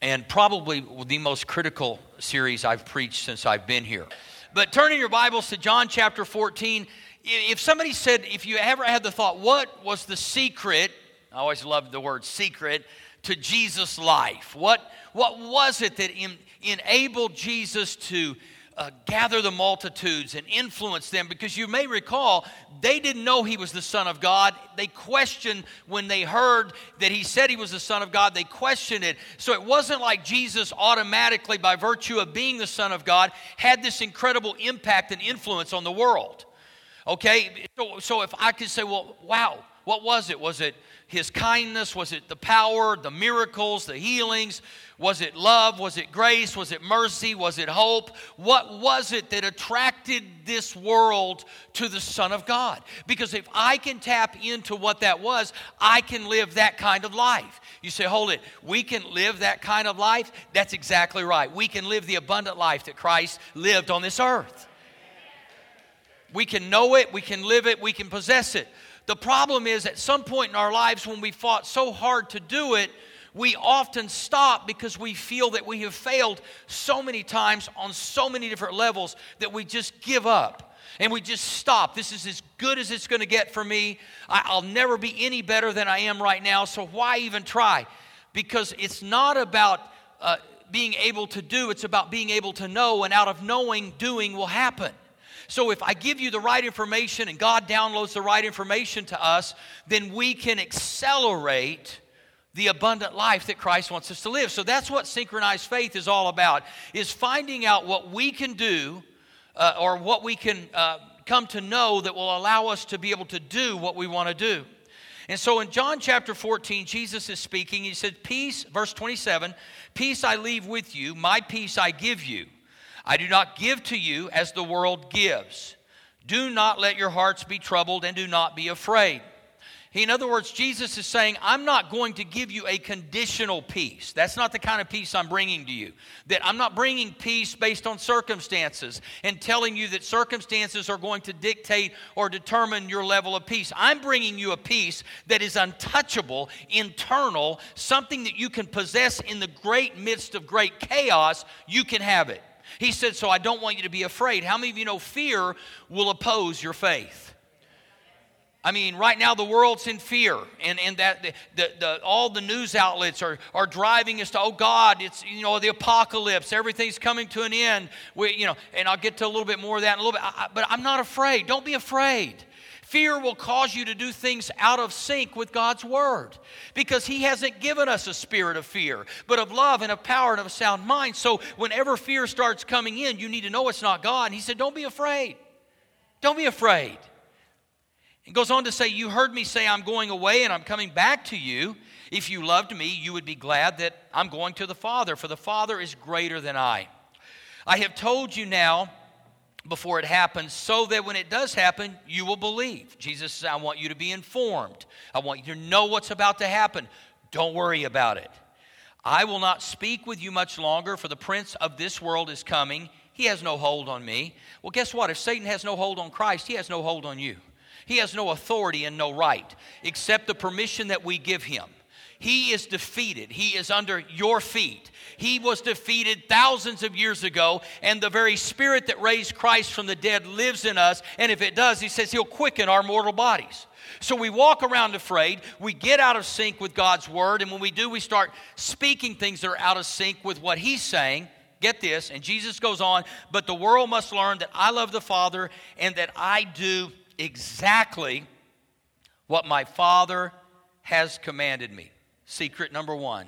and probably the most critical series I've preached since I've been here. But turning your Bibles to John chapter 14, if somebody said, if you ever had the thought, what was the secret? I always loved the word secret to Jesus' life. What, what was it that in, enabled Jesus to uh, gather the multitudes and influence them? Because you may recall, they didn't know he was the Son of God. They questioned when they heard that he said he was the Son of God, they questioned it. So it wasn't like Jesus automatically, by virtue of being the Son of God, had this incredible impact and influence on the world. Okay? So, so if I could say, well, wow, what was it? Was it his kindness? Was it the power, the miracles, the healings? Was it love? Was it grace? Was it mercy? Was it hope? What was it that attracted this world to the Son of God? Because if I can tap into what that was, I can live that kind of life. You say, hold it, we can live that kind of life? That's exactly right. We can live the abundant life that Christ lived on this earth. We can know it, we can live it, we can possess it. The problem is, at some point in our lives, when we fought so hard to do it, we often stop because we feel that we have failed so many times on so many different levels that we just give up and we just stop. This is as good as it's going to get for me. I, will never be any better than I am right now, so why even try? Because it's not about uh, being able to do, it's about being able to know, and out of knowing, doing will happen. So if I give you the right information and God downloads the right information to us, then we can accelerate the abundant life that Christ wants us to live. So that's what synchronized faith is all about is finding out what we can do uh, or what we can uh, come to know that will allow us to be able to do what we want to do. And so in John chapter 14, Jesus is speaking. He said, Peace, verse 27, peace I leave with you, my peace I give you. I do not give to you as the world gives. Do not let your hearts be troubled and do not be afraid. In other words, Jesus is saying, I'm not going to give you a conditional peace. That's not the kind of peace I'm bringing to you. That I'm not bringing peace based on circumstances and telling you that circumstances are going to dictate or determine your level of peace. I'm bringing you a peace that is untouchable, internal, something that you can possess in the great midst of great chaos. You can have it. He said, So I don't want you to be afraid. How many of you know fear will oppose your faith? I mean, right now the world's in fear, and, and that the, the, the, all the news outlets are, are driving us to, oh God, it's you know the apocalypse, everything's coming to an end. We, you know, and I'll get to a little bit more of that in a little bit. I, but I'm not afraid. Don't be afraid. Fear will cause you to do things out of sync with God's word because He hasn't given us a spirit of fear, but of love and of power and of a sound mind. So, whenever fear starts coming in, you need to know it's not God. And He said, Don't be afraid. Don't be afraid. He goes on to say, You heard me say, I'm going away and I'm coming back to you. If you loved me, you would be glad that I'm going to the Father, for the Father is greater than I. I have told you now before it happens so that when it does happen, you will believe. Jesus says, I want you to be informed. I want you to know what's about to happen. Don't worry about it. I will not speak with you much longer, for the prince of this world is coming. He has no hold on me. Well, guess what? If Satan has no hold on Christ, he has no hold on you. He has no authority and no right except the permission that we give him. He is defeated. He is under your feet. He was defeated thousands of years ago, and the very spirit that raised Christ from the dead lives in us. And if it does, he says he'll quicken our mortal bodies. So we walk around afraid, we get out of sync with God's word, and when we do, we start speaking things that are out of sync with what he's saying. Get this, and Jesus goes on, but the world must learn that I love the Father and that I do exactly what my Father has commanded me. Secret number one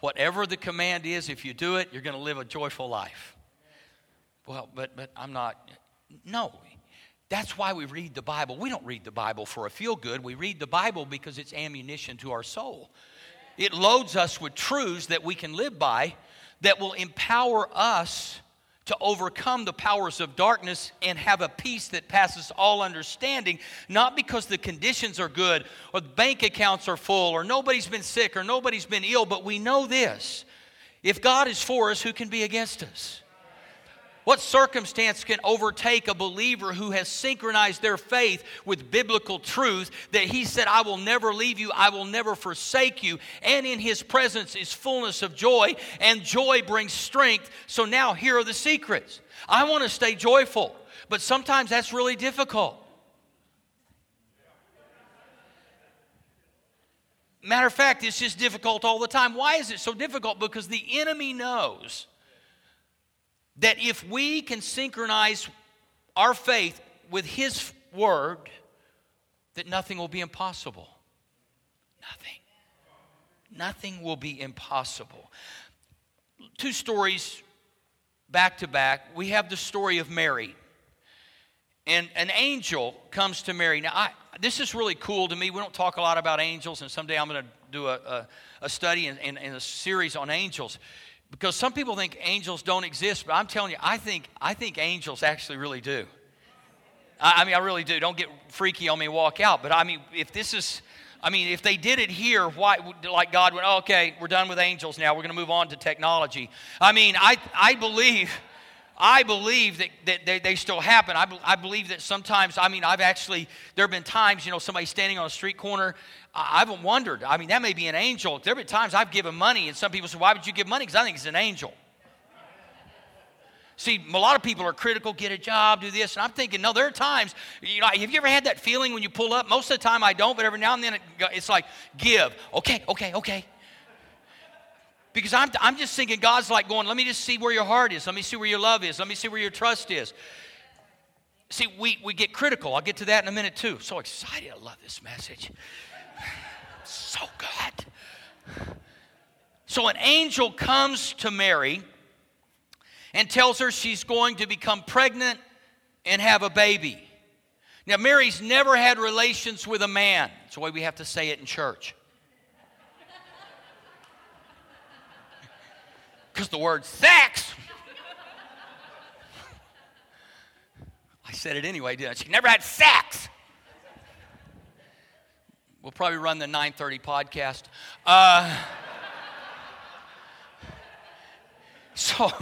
whatever the command is, if you do it, you're going to live a joyful life. Well, but, but I'm not. No. That's why we read the Bible. We don't read the Bible for a feel good. We read the Bible because it's ammunition to our soul. It loads us with truths that we can live by that will empower us to overcome the powers of darkness and have a peace that passes all understanding, not because the conditions are good or the bank accounts are full or nobody's been sick or nobody's been ill, but we know this. If God is for us, who can be against us? What circumstance can overtake a believer who has synchronized their faith with biblical truth that he said, I will never leave you, I will never forsake you, and in his presence is fullness of joy, and joy brings strength. So now here are the secrets. I want to stay joyful, but sometimes that's really difficult. Matter of fact, it's just difficult all the time. Why is it so difficult? Because the enemy knows that if we can synchronize our faith with His Word, that nothing will be impossible. Nothing. Nothing will be impossible. Two stories back to back. We have the story of Mary. And an angel comes to Mary. Now, I, this is really cool to me. We don't talk a lot about angels, and someday I'm going to do a, a, a study and a series on angels because some people think angels don't exist, but I'm telling you, I think, I think angels actually really do. I, I mean, I really do. Don't get freaky on me and walk out. But I mean, if this is, I mean, if they did it here, why, like God went, oh, okay, we're done with angels now. We're going to move on to technology. I mean, I, I believe I believe that, that they, they still happen. I, I believe that sometimes, I mean, I've actually, there have been times, you know, somebody standing on a street corner, I, I've wondered, I mean, that may be an angel. There have been times I've given money, and some people say, why would you give money? Because I think it's an angel. See, a lot of people are critical, get a job, do this. And I'm thinking, no, there are times, you know, have you ever had that feeling when you pull up? Most of the time I don't, but every now and then it, it's like, give. Okay, okay, okay. Because I'm, I'm just thinking God's like going, let me just see where your heart is. Let me see where your love is. Let me see where your trust is. See, we, we get critical. I'll get to that in a minute too. So excited. I love this message. So good. So an angel comes to Mary and tells her she's going to become pregnant and have a baby. Now, Mary's never had relations with a man. That's the way we have to say it in church. Because the word sex. I said it anyway, didn't I? She never had sex. We'll probably run the 9:30 podcast. Uh, so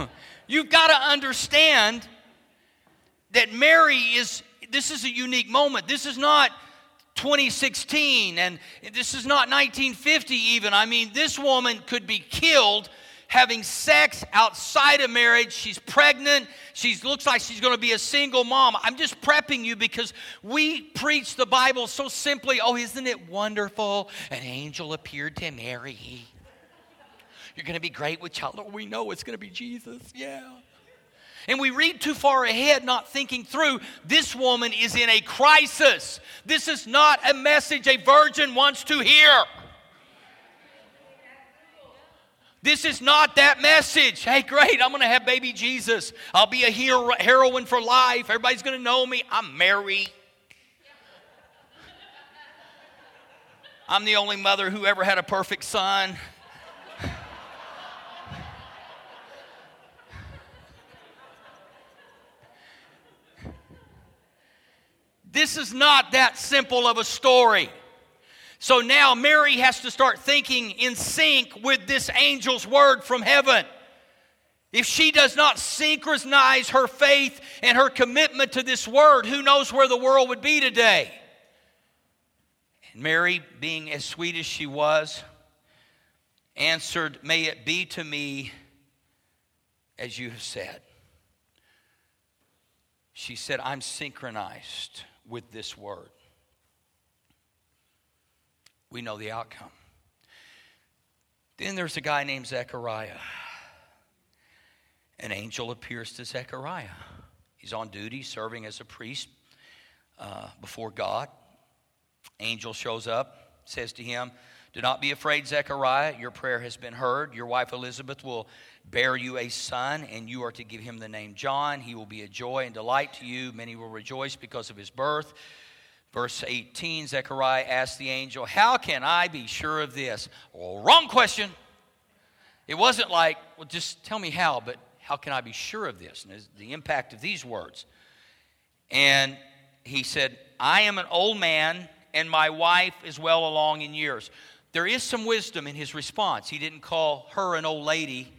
you've got to understand that Mary is. This is a unique moment. This is not 2016, and this is not 1950 even. I mean, this woman could be killed having sex outside of marriage. She's pregnant. She looks like she's going to be a single mom. I'm just prepping you because we preach the Bible so simply. Oh, isn't it wonderful? An angel appeared to Mary. You're going to be great with child. Oh, we know it's going to be Jesus. Yeah. And we read too far ahead, not thinking through this woman is in a crisis. This is not a message a virgin wants to hear. This is not that message. Hey, great, I'm going to have baby Jesus. I'll be a hero, heroine for life. Everybody's going to know me. I'm Mary. I'm the only mother who ever had a perfect son. this is not that simple of a story. So now Mary has to start thinking in sync with this angel's word from heaven. If she does not synchronize her faith and her commitment to this word, who knows where the world would be today? And Mary, being as sweet as she was, answered, May it be to me as you have said. She said, I'm synchronized with this word we know the outcome. Then there's a guy named Zechariah. An angel appears to Zechariah. He's on duty serving as a priest uh, before God. Angel shows up, says to him, Do not be afraid, Zechariah. Your prayer has been heard. Your wife Elizabeth will bear you a son, and you are to give him the name John. He will be a joy and delight to you. Many will rejoice because of his birth. Verse 18, Zechariah asked the angel, How can I be sure of this? Well, wrong question. It wasn't like, well, just tell me how, but how can I be sure of this? And the impact of these words. And he said, I am an old man, and my wife is well along in years. There is some wisdom in his response. He didn't call her an old lady,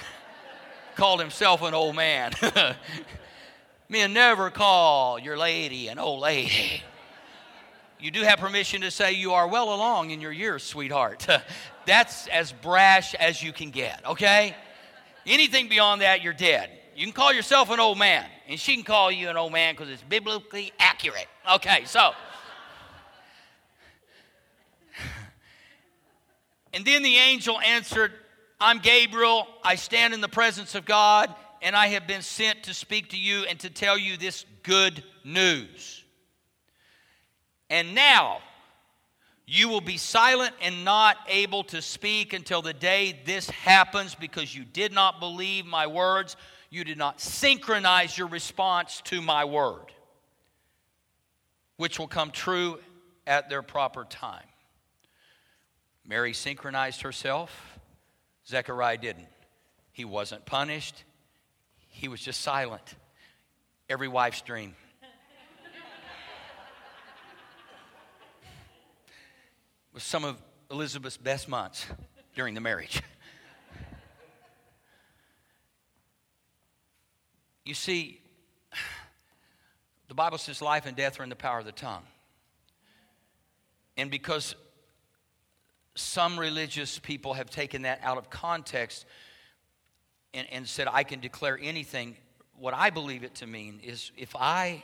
called himself an old man. Men never call your lady an old lady. You do have permission to say you are well along in your years, sweetheart. That's as brash as you can get, okay? Anything beyond that, you're dead. You can call yourself an old man, and she can call you an old man because it's biblically accurate. Okay, so. And then the angel answered, I'm Gabriel. I stand in the presence of God, and I have been sent to speak to you and to tell you this good news. And now you will be silent and not able to speak until the day this happens because you did not believe my words. You did not synchronize your response to my word, which will come true at their proper time. Mary synchronized herself, Zechariah didn't. He wasn't punished, he was just silent. Every wife's dream. was some of Elizabeth's best months during the marriage. you see, the Bible says life and death are in the power of the tongue. And because some religious people have taken that out of context and, and said, I can declare anything, what I believe it to mean is if I,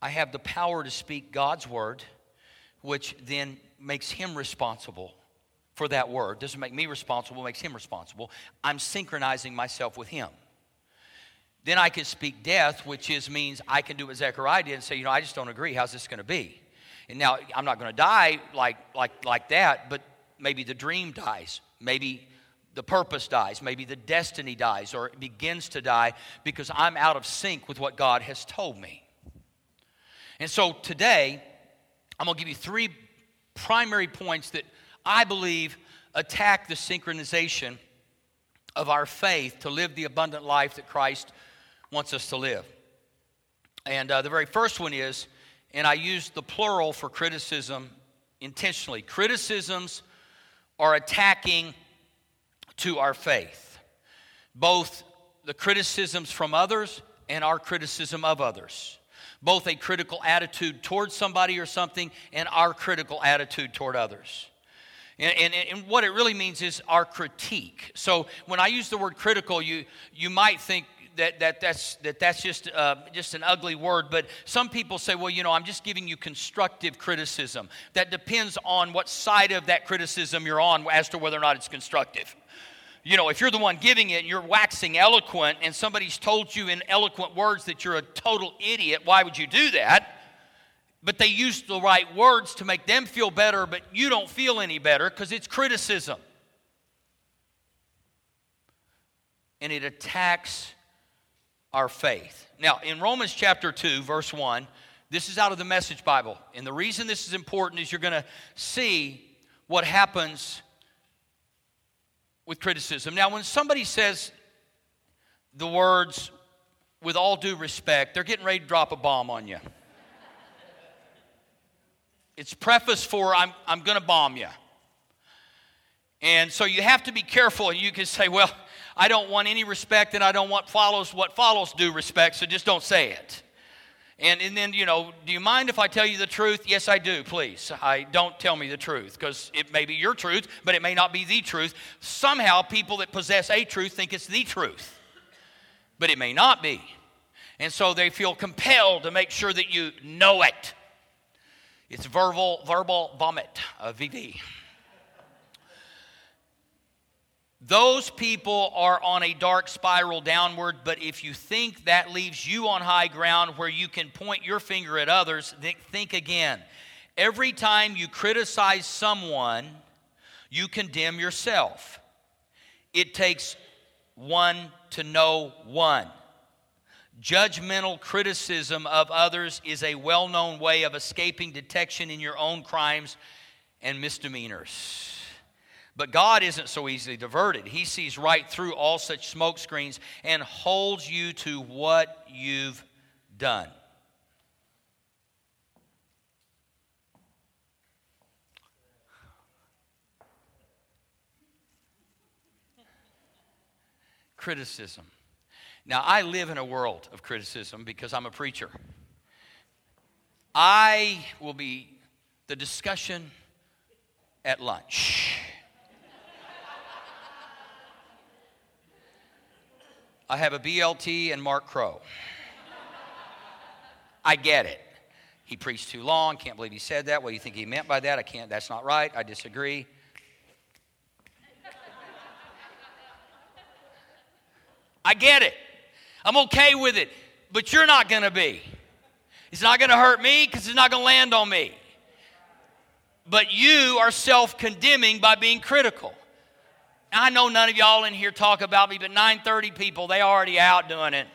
I have the power to speak God's word, which then makes him responsible for that word. Doesn't make me responsible, makes him responsible. I'm synchronizing myself with him. Then I can speak death, which is means I can do what Zechariah did and say, you know, I just don't agree. How's this going to be? And now I'm not going to die like like like that, but maybe the dream dies. Maybe the purpose dies. Maybe the destiny dies or it begins to die because I'm out of sync with what God has told me. And so today, I'm going to give you three primary points that I believe attack the synchronization of our faith to live the abundant life that Christ wants us to live. And uh, the very first one is, and I use the plural for criticism intentionally criticisms are attacking to our faith, both the criticisms from others and our criticism of others both a critical attitude towards somebody or something and our critical attitude toward others. And, and, and, what it really means is our critique. So when I use the word critical, you, you might think that, that, that's, that that's just, uh, just an ugly word, but some people say, well, you know, I'm just giving you constructive criticism. That depends on what side of that criticism you're on as to whether or not it's constructive you know, if you're the one giving it, you're waxing eloquent, and somebody's told you in eloquent words that you're a total idiot, why would you do that? But they use the right words to make them feel better, but you don't feel any better because it's criticism. And it attacks our faith. Now, in Romans chapter 2, verse 1, this is out of the Message Bible. And the reason this is important is you're going to see what happens with criticism. Now, when somebody says the words, with all due respect, they're getting ready to drop a bomb on you. It's preface for, I'm, I'm going to bomb you. And so you have to be careful, and you can say, well, I don't want any respect, and I don't want follows what follows due respect, so just don't say it. And, and then, you know, do you mind if I tell you the truth? Yes, I do, please. I don't tell me the truth because it may be your truth, but it may not be the truth. Somehow, people that possess a truth think it's the truth, but it may not be. And so they feel compelled to make sure that you know it. It's verbal, verbal vomit, uh, VV. Those people are on a dark spiral downward, but if you think that leaves you on high ground where you can point your finger at others, think again. Every time you criticize someone, you condemn yourself. It takes one to know one. Judgmental criticism of others is a well known way of escaping detection in your own crimes and misdemeanors. But God isn't so easily diverted. He sees right through all such smoke screens and holds you to what you've done. Criticism. Now, I live in a world of criticism because I'm a preacher. I will be the discussion at lunch. I have a BLT and Mark Crow. I get it. He preached too long. Can't believe he said that. What do you think he meant by that? I can't. That's not right. I disagree. I get it. I'm okay with it. But you're not going to be. It's not going to hurt me because it's not going to land on me. But you are self condemning by being critical. I know none of y'all in here talk about me, but 930 people, they already out doing it.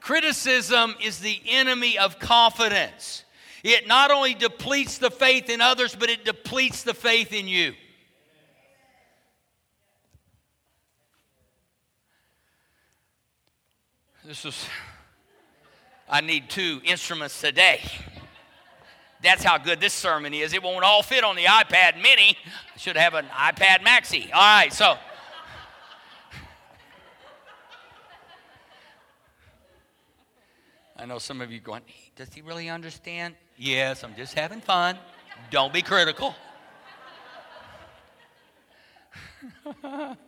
Criticism is the enemy of confidence. It not only depletes the faith in others, but it depletes the faith in you. This is, I need two instruments today. That's how good this sermon is. It won't all fit on the iPad mini. I should have an iPad Maxi. All right, so. I know some of you going, does he really understand? Yes, I'm just having fun. Don't be critical.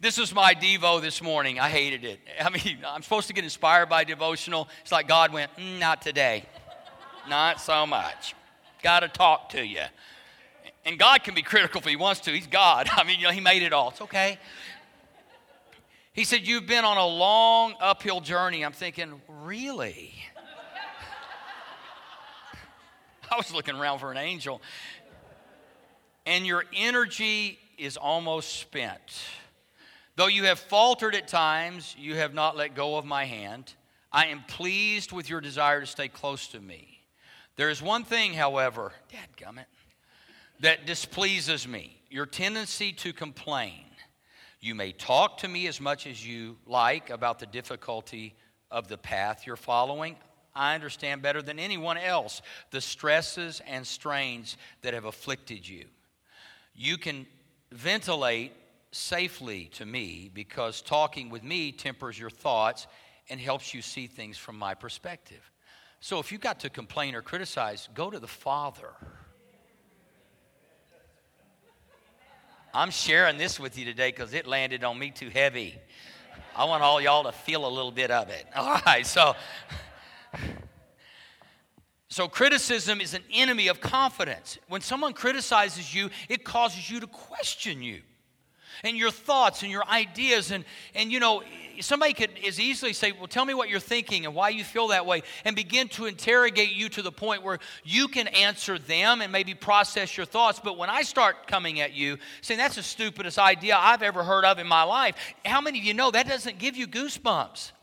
This was my Devo this morning. I hated it. I mean, I'm supposed to get inspired by devotional. It's like God went, mm, not today. Not so much. Got to talk to you. And God can be critical if He wants to. He's God. I mean, you know, He made it all. It's okay. He said, You've been on a long uphill journey. I'm thinking, Really? I was looking around for an angel. And your energy is almost spent. Though you have faltered at times, you have not let go of my hand. I am pleased with your desire to stay close to me. There is one thing, however, dadgummit, that displeases me your tendency to complain. You may talk to me as much as you like about the difficulty of the path you're following. I understand better than anyone else the stresses and strains that have afflicted you. You can ventilate safely to me because talking with me tempers your thoughts and helps you see things from my perspective. So if you've got to complain or criticize, go to the Father. I'm sharing this with you today because it landed on me too heavy. I want all y'all to feel a little bit of it. All right, so so criticism is an enemy of confidence. When someone criticizes you, it causes you to question you and your thoughts and your ideas. And, and you know, somebody could as easily say, Well, tell me what you're thinking and why you feel that way, and begin to interrogate you to the point where you can answer them and maybe process your thoughts. But when I start coming at you saying, That's the stupidest idea I've ever heard of in my life, how many of you know that doesn't give you goosebumps?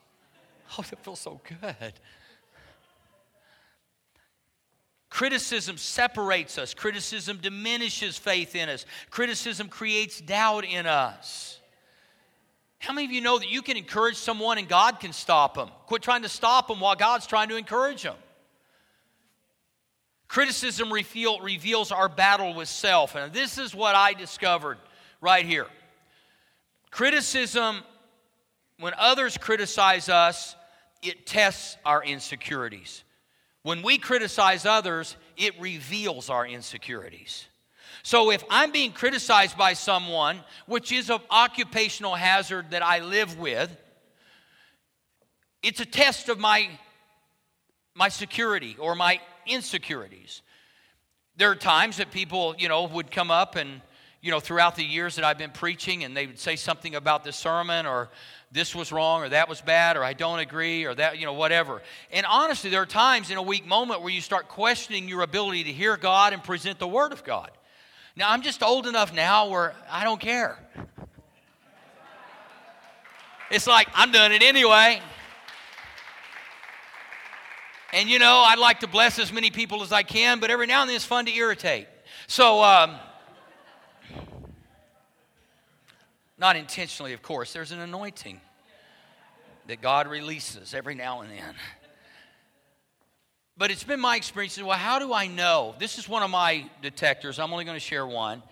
Oh, that feels so good. Criticism separates us. Criticism diminishes faith in us. Criticism creates doubt in us. How many of you know that you can encourage someone and God can stop them? Quit trying to stop them while God's trying to encourage them. Criticism reveal, reveals our battle with self. And this is what I discovered right here. Criticism, when others criticize us, it tests our insecurities. When we criticize others, it reveals our insecurities. So if I'm being criticized by someone, which is an occupational hazard that I live with, it's a test of my, my security or my insecurities. There are times that people, you know, would come up and, you know, throughout the years that I've been preaching and they would say something about the sermon or this was wrong or that was bad or I don't agree or that, you know, whatever. And honestly, there are times in a weak moment where you start questioning your ability to hear God and present the Word of God. Now, I'm just old enough now where I don't care. It's like, I'm doing it anyway. And you know, I'd like to bless as many people as I can, but every now and then it's fun to irritate. So, um, not intentionally, of course, there's an anointing that God releases every now and then. But it's been my experience. Well, how do I know? This is one of my detectors. I'm only going to share one.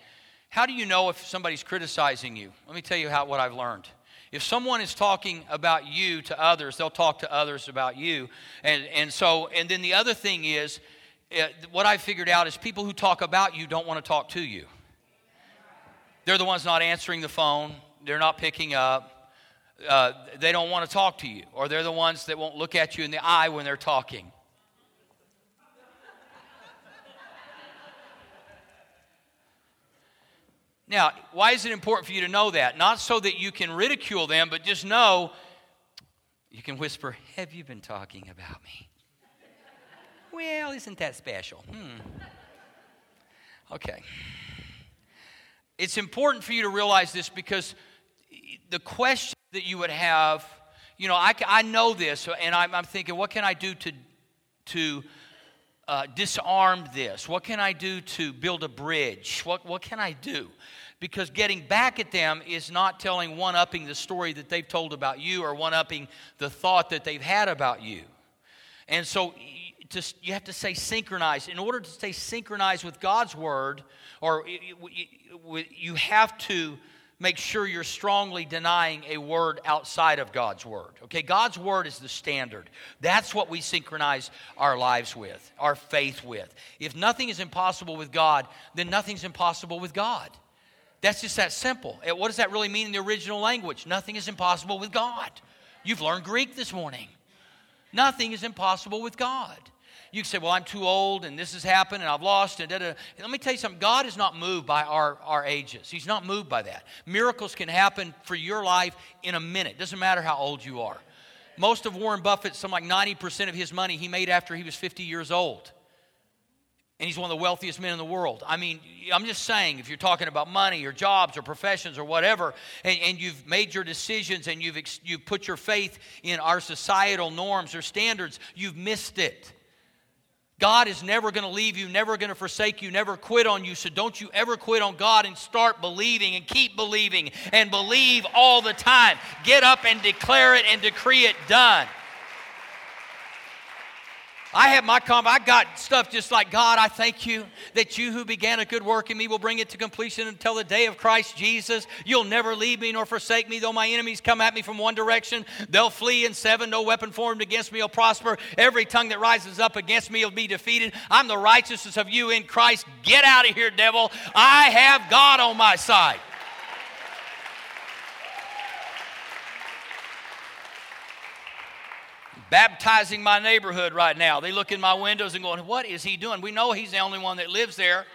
How do you know if somebody's criticizing you? Let me tell you how, what I've learned. If someone is talking about you to others, they'll talk to others about you. And, and so, and then the other thing is, uh, what I figured out is people who talk about you don't want to talk to you. They're the ones not answering the phone, they're not picking up uh, they don't want to talk to you, or they're the ones that won't look at you in the eye when they're talking. Now, why is it important for you to know that? Not so that you can ridicule them, but just know you can whisper, Have you been talking about me? well, isn't that special? Hmm. Okay. It's important for you to realize this because the question that you would have, you know, I, I know this, and I'm, I'm thinking, what can I do to, to uh, disarm this? What can I do to build a bridge? What, what can I do? Because getting back at them is not telling one upping the story that they've told about you or one upping the thought that they've had about you. And so just, you have to stay synchronized. In order to stay synchronized with God's word, or you have to make sure you're strongly denying a word outside of God's word. Okay, God's word is the standard. That's what we synchronize our lives with, our faith with. If nothing is impossible with God, then nothing's impossible with God. That's just that simple. Eh, what does that really mean in the original language? Nothing is impossible with God. You've learned Greek this morning. Nothing is impossible with God. You can say, Well, I'm too old and this has happened and I've lost and da, da. Let me tell you something God is not moved by our, our ages. He's not moved by that. Miracles can happen for your life in a minute. Doesn't matter how old you are. Most of Warren Buffett, some like 90% of his money he made after he was 50 years old. And he's one of the wealthiest men in the world. I mean, I'm just saying, if you're talking about money or jobs or professions or whatever, and, and you've made your decisions and you've, you've put your faith in our societal norms or standards, you've missed it. God is never going to leave you, never going to forsake you, never quit on you. So don't you ever quit on God and start believing and keep believing and believe all the time. Get up and declare it and decree it done. I have my com. I got stuff just like God. I thank you that you who began a good work in me will bring it to completion until the day of Christ Jesus. You'll never leave me nor forsake me, though my enemies come at me from one direction. They'll flee in seven. No weapon formed against me will prosper. Every tongue that rises up against me will be defeated. I'm the righteousness of you in Christ. Get out of here, devil. I have God on my side. Baptizing my neighborhood right now. They look in my windows and going, What is he doing? We know he's the only one that lives there.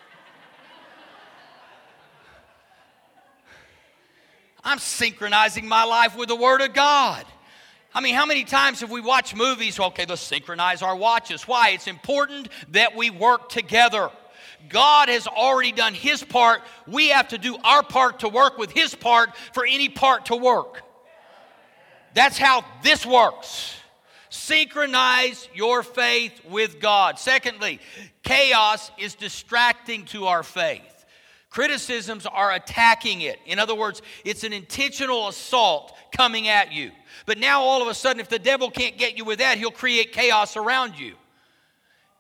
I'm synchronizing my life with the Word of God. I mean, how many times have we watched movies? Okay, let's synchronize our watches. Why? It's important that we work together. God has already done His part. We have to do our part to work with His part for any part to work. That's how this works. Synchronize your faith with God. Secondly, chaos is distracting to our faith. Criticisms are attacking it. In other words, it's an intentional assault coming at you. But now, all of a sudden, if the devil can't get you with that, he'll create chaos around you.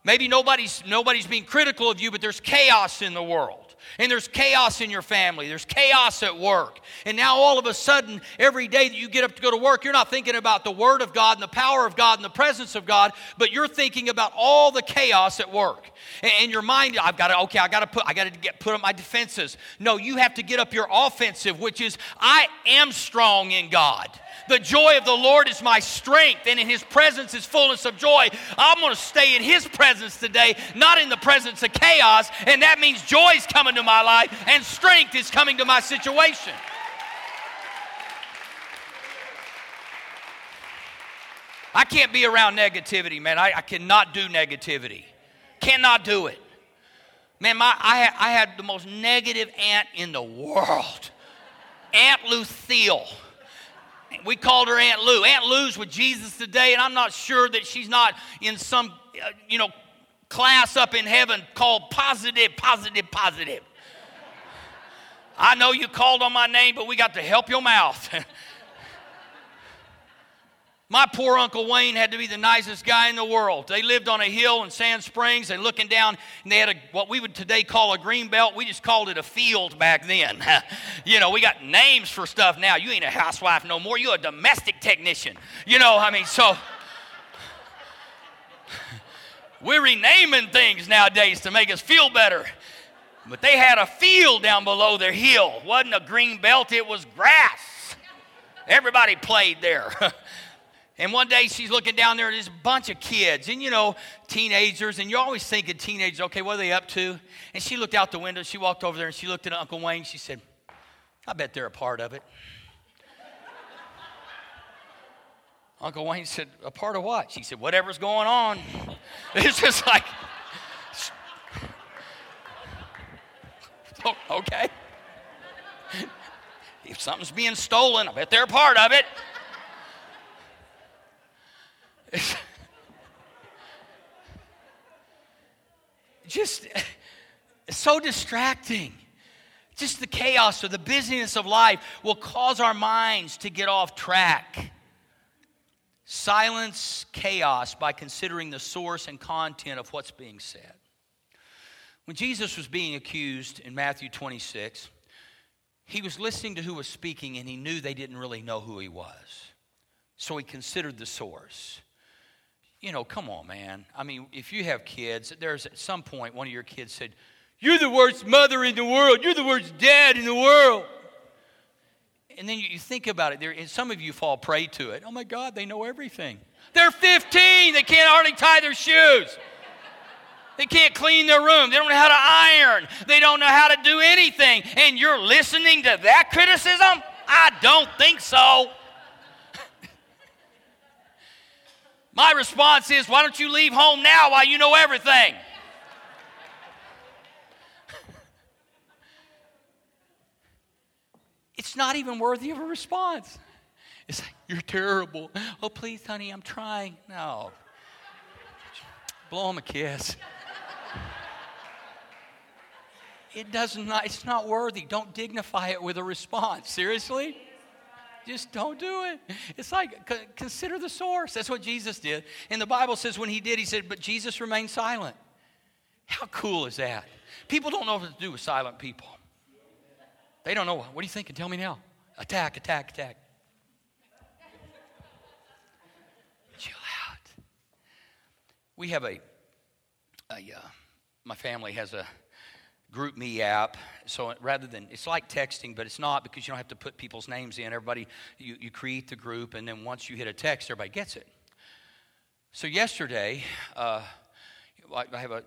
Maybe nobody's, nobody's being critical of you, but there's chaos in the world and there's chaos in your family, there's chaos at work. And now all of a sudden, every day that you get up to go to work, you're not thinking about the Word of God and the power of God and the presence of God, but you're thinking about all the chaos at work. And your mind, I've got to, okay, I got to put, I got to get put up my defenses. No, you have to get up your offensive, which is, I am strong in God. The joy of the Lord is my strength, and in His presence is fullness of joy. I'm going to stay in His presence today, not in the presence of chaos, and that means joy is coming to my life and strength is coming to my situation. I can't be around negativity, man. I, I cannot do negativity. Cannot do it. Man, my, I, I had the most negative aunt in the world. Aunt Lucille. We called her Aunt Lou. Aunt Lou's with Jesus today, and I'm not sure that she's not in some, uh, you know, class up in heaven called positive, positive, positive. I know you called on my name, but we got to help your mouth. My poor Uncle Wayne had to be the nicest guy in the world. They lived on a hill in Sand Springs and looking down, and they had a, what we would today call a green belt. We just called it a field back then. you know, we got names for stuff now. You ain't a housewife no more. You're a domestic technician. You know, I mean, so we're renaming things nowadays to make us feel better. But they had a field down below their hill. It wasn't a green belt, it was grass. Everybody played there. And one day she's looking down there, and there's a bunch of kids, and you know, teenagers, and you always think of teenagers, okay, what are they up to? And she looked out the window, she walked over there, and she looked at Uncle Wayne, she said, I bet they're a part of it. Uncle Wayne said, A part of what? She said, Whatever's going on. It's just like, oh, okay. If something's being stolen, I bet they're a part of it. just so distracting. Just the chaos or the busyness of life will cause our minds to get off track. Silence chaos by considering the source and content of what's being said. When Jesus was being accused in Matthew 26, he was listening to who was speaking and he knew they didn't really know who he was. So he considered the source you know, come on, man. I mean, if you have kids, there's at some point one of your kids said, You're the worst mother in the world. You're the worst dad in the world. And then you think about it, there, some of you fall prey to it. Oh my God, they know everything. They're 15, they can't hardly tie their shoes. They can't clean their room. They don't know how to iron. They don't know how to do anything. And you're listening to that criticism? I don't think so. My response is, why don't you leave home now while you know everything? It's not even worthy of a response. It's like, you're terrible. Oh, please, honey, I'm trying. No. Blow him a kiss. It does not, it's not worthy. Don't dignify it with a response. Seriously? Just don't do it. It's like consider the source. That's what Jesus did. And the Bible says when he did, he said, but Jesus remained silent. How cool is that? People don't know what to do with silent people. They don't know. What are you thinking? Tell me now. Attack, attack, attack. Chill out. We have a, a uh, my family has a GroupMe app. So rather than, it's like texting, but it's not because you don't have to put people's names in. Everybody, you, you create the group, and then once you hit a text, everybody gets it. So yesterday, uh, I have a,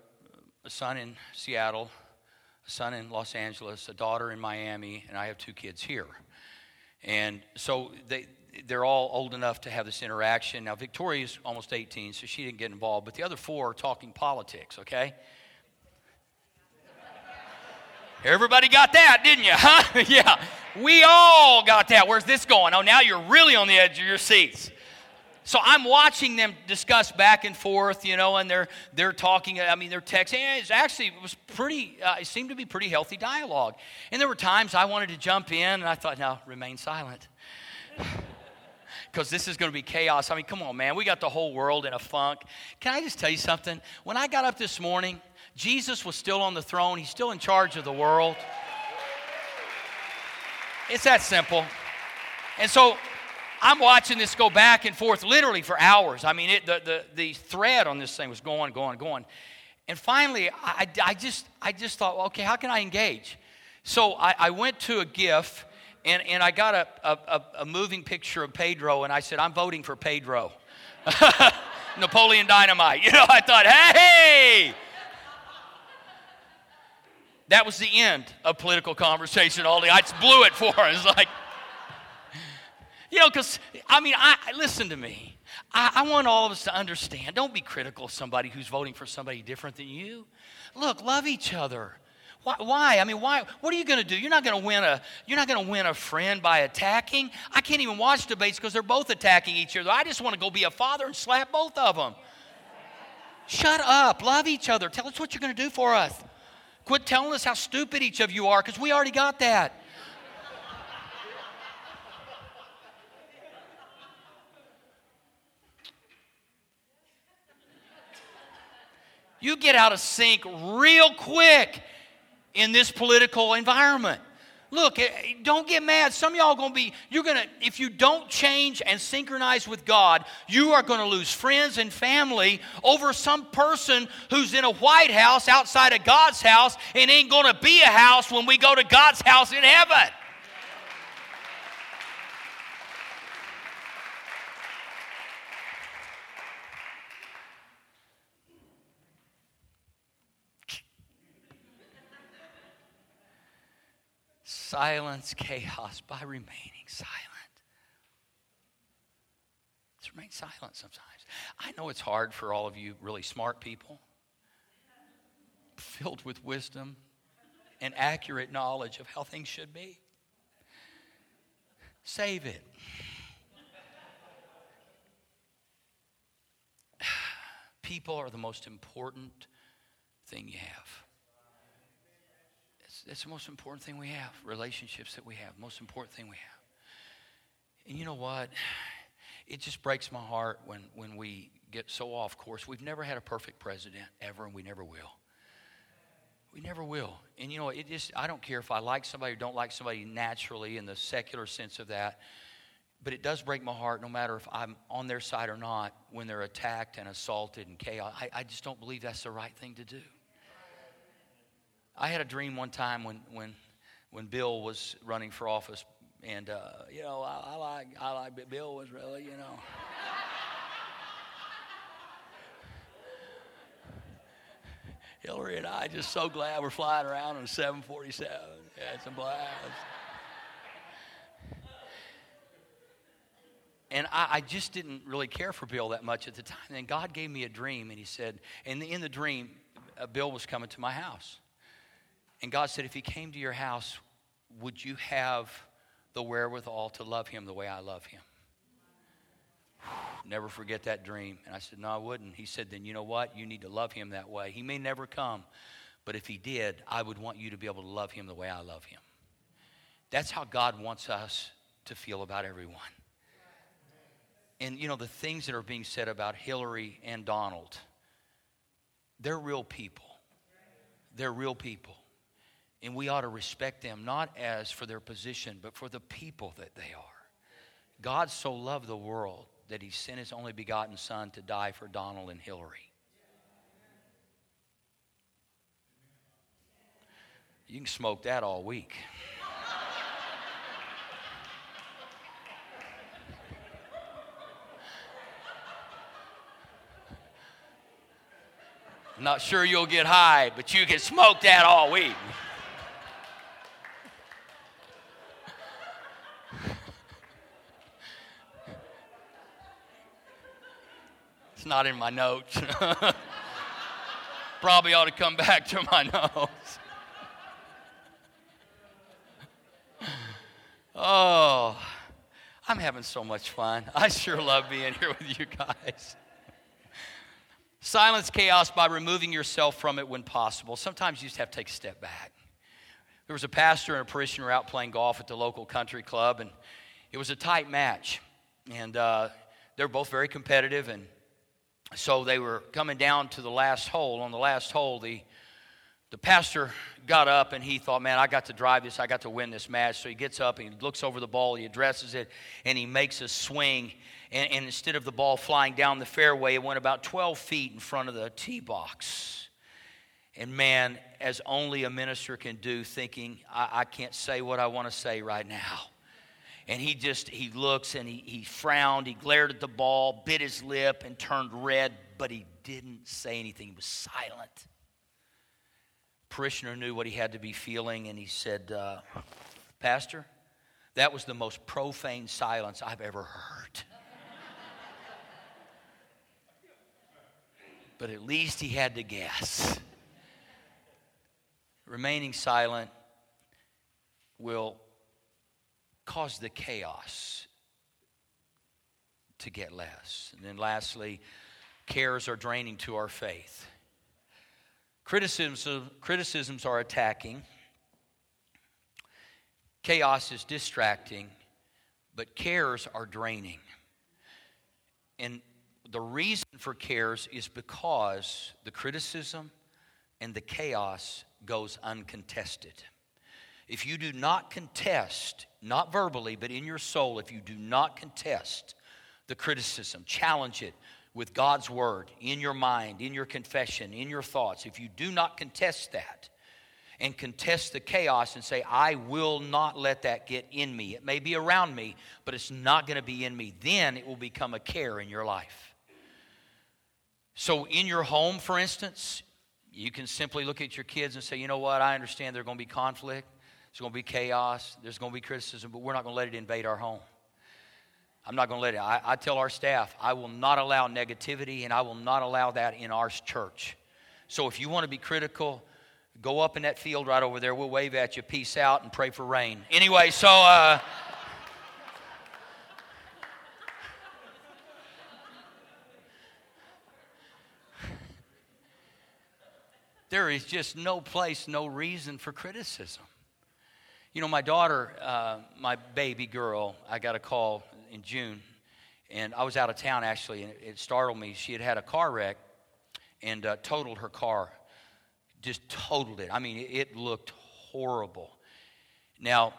a son in Seattle, a son in Los Angeles, a daughter in Miami, and I have two kids here. And so they, they're all old enough to have this interaction. Now, Victoria's almost 18, so she didn't get involved, but the other four are talking politics, okay? Everybody got that, didn't you? Huh? yeah. We all got that. Where's this going? Oh, now you're really on the edge of your seats. So I'm watching them discuss back and forth, you know, and they're they're talking. I mean, they're texting. It's actually it was pretty. Uh, it seemed to be pretty healthy dialogue. And there were times I wanted to jump in, and I thought, no, remain silent, because this is going to be chaos. I mean, come on, man, we got the whole world in a funk. Can I just tell you something? When I got up this morning, Jesus was still on the throne, He's still in charge of the world. It's that simple. And so I'm watching this go back and forth literally for hours. I mean, it, the, the, the thread on this thing was going, going, going. And finally, I, I, just, I just thought, okay, how can I engage? So I, I went to a GIF and, and I got a, a, a moving picture of Pedro, and I said, I'm voting for Pedro. Napoleon Dynamite. You know, I thought, hey, that was the end of political conversation all day. I just blew it for. It's like, You know, because, I mean, I, listen to me. I, I want all of us to understand. Don't be critical of somebody who's voting for somebody different than you. Look, love each other. Why, why? I mean, why? What are you going to do? You're not going to win a. You're not going to win a friend by attacking. I can't even watch debates because they're both attacking each other. I just want to go be a father and slap both of them. Shut up. Love each other. Tell us what you're going to do for us. Quit telling us how stupid each of you are because we already got that. You get out of sync real quick in this political environment. Look, eh, don't get mad. Some of y'all going to be, you're going to, if you don't change and synchronize with God, you are going to lose friends and family over some person who's in a White House outside of God's house and ain't going to be a house when we go to God's house in heaven. Silence chaos by remaining silent. Let's remain silent sometimes. I know it's hard for all of you really smart people, filled with wisdom and accurate knowledge of how things should be. Save it. People are the most important thing you have. That's the most important thing we have. Relationships that we have. Most important thing we have. And you know what? It just breaks my heart when, when we get so off course. We've never had a perfect president ever, and we never will. We never will. And you know, it just I don't care if I like somebody or don't like somebody naturally in the secular sense of that. But it does break my heart no matter if I'm on their side or not when they're attacked and assaulted and chaos. I, I just don't believe that's the right thing to do. I had a dream one time when, when, when Bill was running for office, and uh, you know, I, I like I like Bill was really, you know. Hillary and I just so glad we're flying around on a 747. Yeah, it's a blast. And I, I, just didn't really care for Bill that much at the time. And God gave me a dream, and He said, and in the dream, uh, Bill was coming to my house. And God said, if he came to your house, would you have the wherewithal to love him the way I love him? Never forget that dream. And I said, No, I wouldn't. He said, Then you know what? You need to love him that way. He may never come, but if he did, I would want you to be able to love him the way I love him. That's how God wants us to feel about everyone. And you know, the things that are being said about Hillary and Donald, they're real people. They're real people. And we ought to respect them not as for their position, but for the people that they are. God so loved the world that he sent his only begotten Son to die for Donald and Hillary. You can smoke that all week. not sure you'll get high, but you can smoke that all week. It's not in my notes. Probably ought to come back to my notes. oh, I'm having so much fun. I sure love being here with you guys. Silence chaos by removing yourself from it when possible. Sometimes you just have to take a step back. There was a pastor and a parishioner out playing golf at the local country club, and it was a tight match. And uh, they're both very competitive, and so they were coming down to the last hole. On the last hole, the, the pastor got up and he thought, man, I got to drive this. I got to win this match. So he gets up and he looks over the ball, he addresses it, and he makes a swing. And, and instead of the ball flying down the fairway, it went about 12 feet in front of the tee box. And man, as only a minister can do, thinking, I, I can't say what I want to say right now and he just he looks and he, he frowned he glared at the ball bit his lip and turned red but he didn't say anything he was silent parishioner knew what he had to be feeling and he said uh, pastor That was the most profane silence I've ever heard. but at least he had to guess. Remaining silent will cause the chaos to get less. And then lastly, cares are draining to our faith. Criticisms, criticisms are attacking. Chaos is distracting, but cares are draining. And the reason for cares is because the criticism and the chaos goes uncontested. If you do not contest, not verbally, but in your soul, if you do not contest the criticism, challenge it with God's word in your mind, in your confession, in your thoughts, if you do not contest that and contest the chaos and say, I will not let that get in me, it may be around me, but it's not going to be in me, then it will become a care in your life. So, in your home, for instance, you can simply look at your kids and say, you know what, I understand there's going to be conflict, there's going to be chaos, there's going to be criticism, but we're not going to let it invade our home. I'm not going to let it. I, I, tell our staff, I will not allow negativity and I will not allow that in our church. So if you want to be critical, go up in that field right over there. We'll wave at you, peace out, and pray for rain. Anyway, so. Uh, there is just no place, no reason for criticism. You know, my daughter, uh, my baby girl, I got a call in June, and I was out of town actually, and it, startled me. She had had a car wreck and uh, totaled her car, just totaled it. I mean, it looked horrible. Now,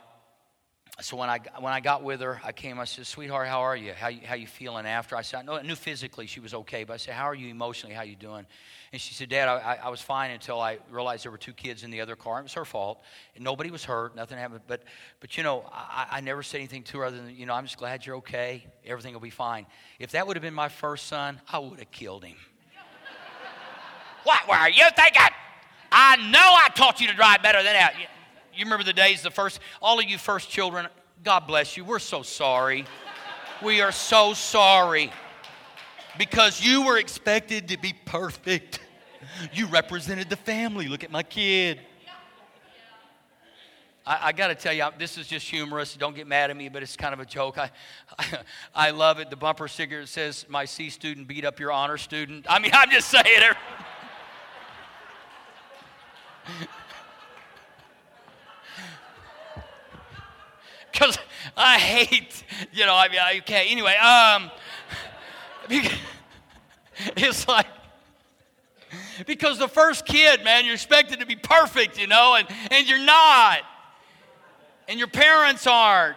so when I, when I got with her, I came, I said, sweetheart, how are you? How, you, how you feeling after? I said, I, know, I knew physically she was okay, but I said, how are you emotionally? How you doing? And she said, Dad, I, I was fine until I realized there were two kids in the other car. It was her fault. And nobody was hurt. Nothing happened. But, but you know, I, I never said anything to her other than, you know, I'm just glad you're okay. Everything will be fine. If that would have been my first son, I would have killed him. what were you thinking? I know I taught you to drive better than that. You remember the days, the first, all of you first children, God bless you. We're so sorry. We are so sorry because you were expected to be perfect. You represented the family. Look at my kid. I, I got to tell you, this is just humorous. Don't get mad at me, but it's kind of a joke. I, I, I love it. The bumper sticker says, My C student beat up your honor student. I mean, I'm just saying it. because I hate, you know, I mean, okay, anyway, um, it's like, because the first kid, man, you're expected to be perfect, you know, and, and you're not. And your parents aren't.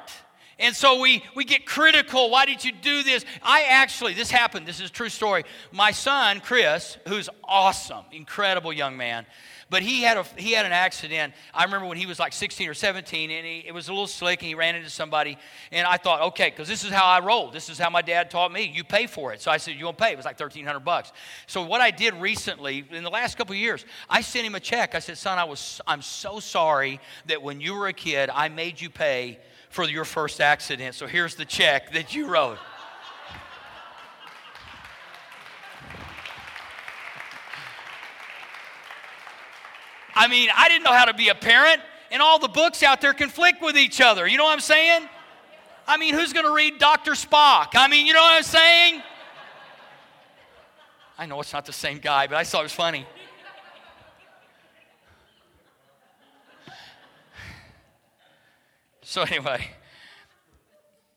And so we, we get critical. Why did you do this? I actually, this happened. This is a true story. My son, Chris, who's awesome, incredible young man, but he had, a, he had an accident. I remember when he was like 16 or 17, and he, it was a little slick, and he ran into somebody. And I thought, okay, because this is how I roll. This is how my dad taught me. You pay for it. So I said, you won't pay. It was like 1300 bucks. So what I did recently, in the last couple years, I sent him a check. I said, son, I was, I'm so sorry that when you were a kid, I made you pay for your first accident. So here's the check that you wrote. I mean, I didn't know how to be a parent, and all the books out there conflict with each other. You know what I'm saying? I mean, who's going to read Dr. Spock? I mean, you know what I'm saying? I know it's not the same guy, but I thought it was funny. So, anyway,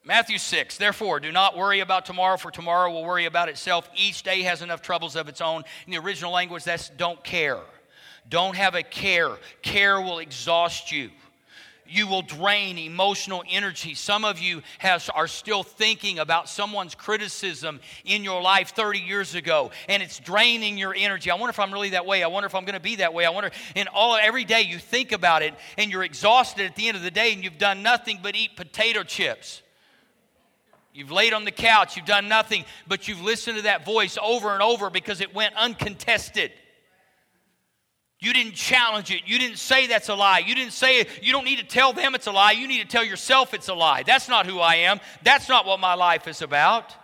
Matthew 6, therefore, do not worry about tomorrow, for tomorrow will worry about itself. Each day has enough troubles of its own. In the original language, that's don't care. Don't have a care. Care will exhaust you. You will drain emotional energy. Some of you have, are still thinking about someone's criticism in your life 30 years ago, and it's draining your energy. I wonder if I'm really that way. I wonder if I'm going to be that way. I wonder. And all every day you think about it, and you're exhausted at the end of the day, and you've done nothing but eat potato chips. You've laid on the couch, you've done nothing, but you've listened to that voice over and over because it went uncontested. You didn't challenge it. You didn't say that's a lie. You didn't say it. You don't need to tell them it's a lie. You need to tell yourself it's a lie. That's not who I am. That's not what my life is about.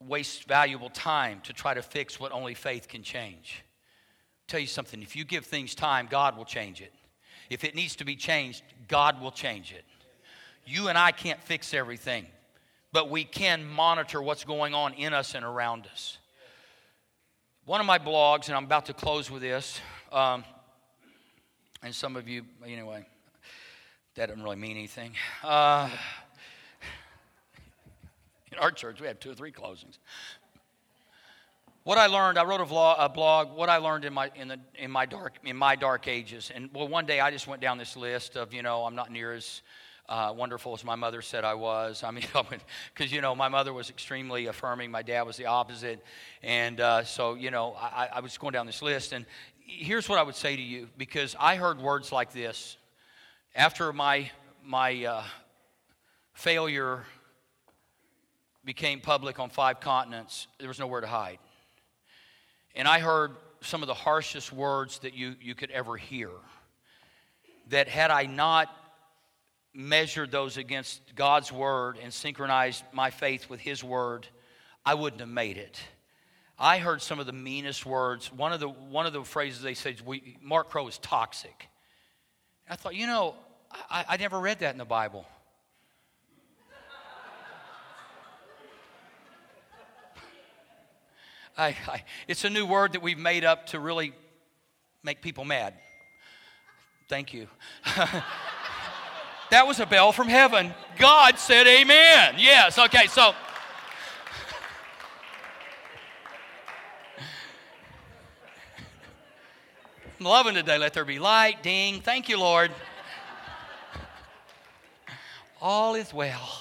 Waste valuable time to try to fix what only faith can change. I'll tell you something if you give things time, God will change it. If it needs to be changed, God will change it. You and I can't fix everything, but we can monitor what's going on in us and around us. One of my blogs, and I'm about to close with this, um, and some of you, anyway, that doesn't really mean anything. Uh, in our church, we have two or three closings. What I learned, I wrote a, vlog, a blog. What I learned in my in the in my dark in my dark ages, and well, one day I just went down this list of you know I'm not near as uh, wonderful as my mother said I was. I mean, because, you know, my mother was extremely affirming, my dad was the opposite. And uh, so, you know, I, I was going down this list. And here's what I would say to you because I heard words like this after my, my uh, failure became public on five continents, there was nowhere to hide. And I heard some of the harshest words that you, you could ever hear. That had I not measured those against God's word and synchronized my faith with His word, I wouldn't have made it. I heard some of the meanest words. One of the, one of the phrases they said, we, Mark Crow is toxic. I thought, you know, I, I never read that in the Bible. I, I, it's a new word that we've made up to really make people mad. Thank you. That was a bell from heaven. God said amen. Yes, okay, so. I'm loving today. Let there be light. Ding. Thank you, Lord. All is well.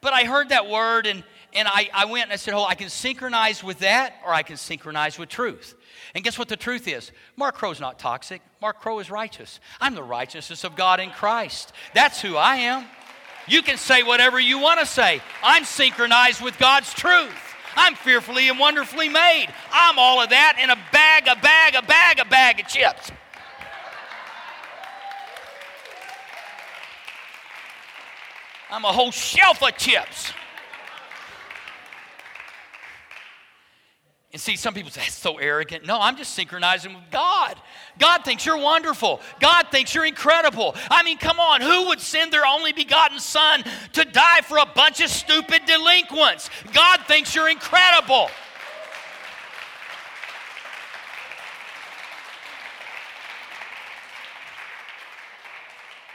But I heard that word and, and I, I went and I said, Oh, I can synchronize with that or I can synchronize with truth. And guess what the truth is? Mark Crow's not toxic. Mark Crow is righteous. I'm the righteousness of God in Christ. That's who I am. You can say whatever you want to say. I'm synchronized with God's truth. I'm fearfully and wonderfully made. I'm all of that in a bag, a bag, a bag, a bag of chips. I'm a whole shelf of chips. And see, some people say, that's so arrogant. No, I'm just synchronizing with God. God thinks you're wonderful. God thinks you're incredible. I mean, come on, who would send their only begotten son to die for a bunch of stupid delinquents? God thinks you're incredible.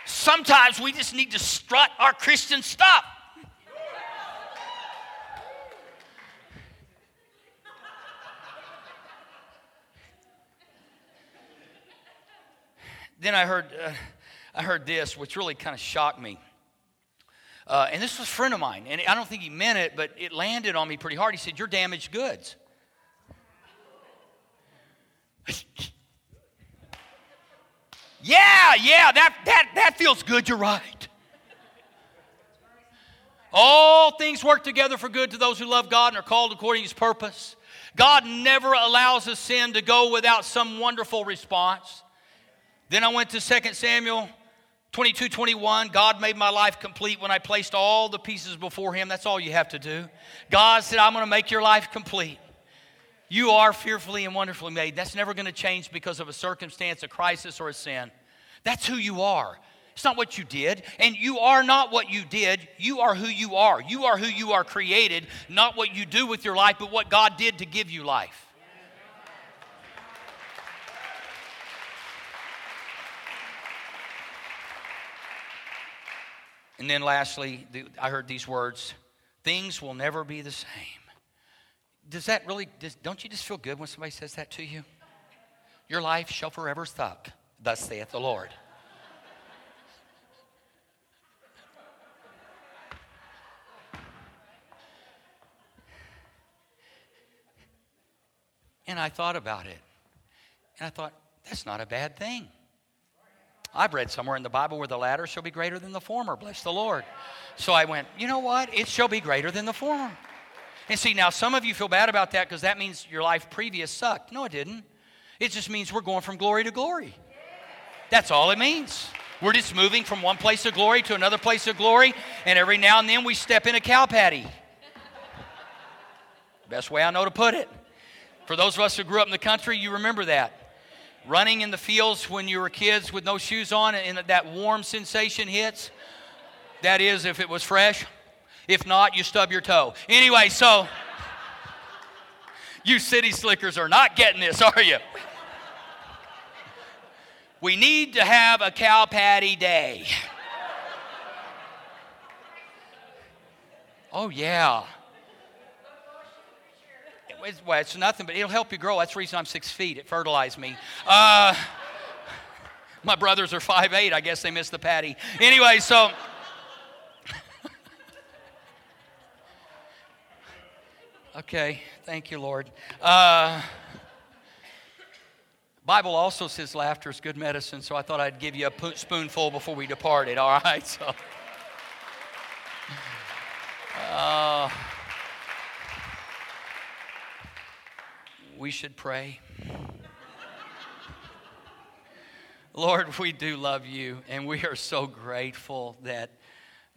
Sometimes we just need to strut our Christian stuff. Then I heard, uh, I heard this, which really kind of shocked me. Uh, and this was a friend of mine, and I don't think he meant it, but it landed on me pretty hard. He said, You're damaged goods. yeah, yeah, that, that, that feels good. You're right. All things work together for good to those who love God and are called according to his purpose. God never allows a sin to go without some wonderful response. Then I went to 2 Samuel 22 21. God made my life complete when I placed all the pieces before Him. That's all you have to do. God said, I'm going to make your life complete. You are fearfully and wonderfully made. That's never going to change because of a circumstance, a crisis, or a sin. That's who you are. It's not what you did. And you are not what you did. You are who you are. You are who you are created, not what you do with your life, but what God did to give you life. And then lastly, I heard these words things will never be the same. Does that really, does, don't you just feel good when somebody says that to you? Your life shall forever suck, thus saith the Lord. And I thought about it. And I thought, that's not a bad thing. I've read somewhere in the Bible where the latter shall be greater than the former. Bless the Lord. So I went, you know what? It shall be greater than the former. And see, now some of you feel bad about that because that means your life previous sucked. No, it didn't. It just means we're going from glory to glory. That's all it means. We're just moving from one place of glory to another place of glory, and every now and then we step in a cow patty. Best way I know to put it. For those of us who grew up in the country, you remember that. Running in the fields when you were kids with no shoes on and that warm sensation hits. That is, if it was fresh. If not, you stub your toe. Anyway, so you city slickers are not getting this, are you? We need to have a cow patty day. Oh, yeah. It's, well, it's nothing, but it'll help you grow. That's the reason I'm six feet. It fertilized me. Uh, my brothers are five eight. I guess they missed the patty. Anyway, so. Okay, thank you, Lord. Uh, Bible also says laughter is good medicine, so I thought I'd give you a spoonful before we departed. All right, so. Uh, we should pray. Lord, we do love you, and we are so grateful that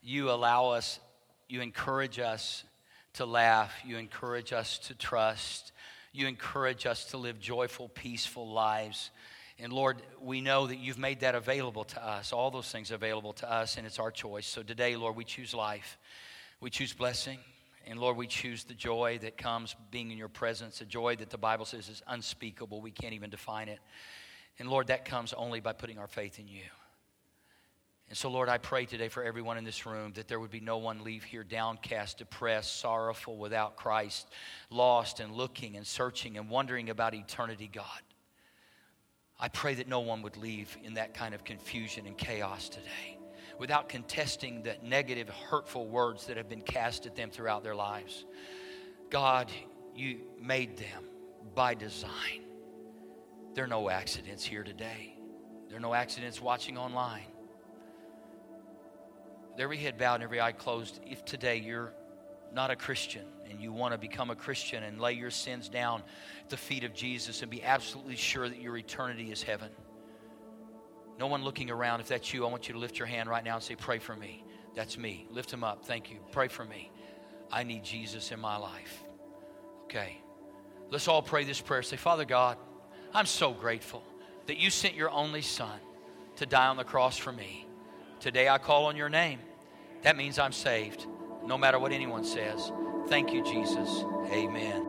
you allow us, you encourage us to laugh, you encourage us to trust, you encourage us to live joyful, peaceful lives. And Lord, we know that you've made that available to us, all those things available to us, and it's our choice. So today, Lord, we choose life, we choose blessing. And Lord, we choose the joy that comes being in your presence, a joy that the Bible says is unspeakable. We can't even define it. And Lord, that comes only by putting our faith in you. And so, Lord, I pray today for everyone in this room that there would be no one leave here downcast, depressed, sorrowful, without Christ, lost and looking and searching and wondering about eternity, God. I pray that no one would leave in that kind of confusion and chaos today without contesting the negative, hurtful words that have been cast at them throughout their lives. God, you made them by design. There are no accidents here today, there are no accidents watching online with every head bowed and every eye closed, if today you're not a Christian and you want to become a Christian and lay your sins down at the feet of Jesus and be absolutely sure that your eternity is heaven. No one looking around. If that's you, I want you to lift your hand right now and say, Pray for me. That's me. Lift him up. Thank you. Pray for me. I need Jesus in my life. Okay. Let's all pray this prayer. Say, Father God, I'm so grateful that you sent your only son to die on the cross for me. Today I call on your name. That means I'm saved, no matter what anyone says. Thank you, Jesus. Amen.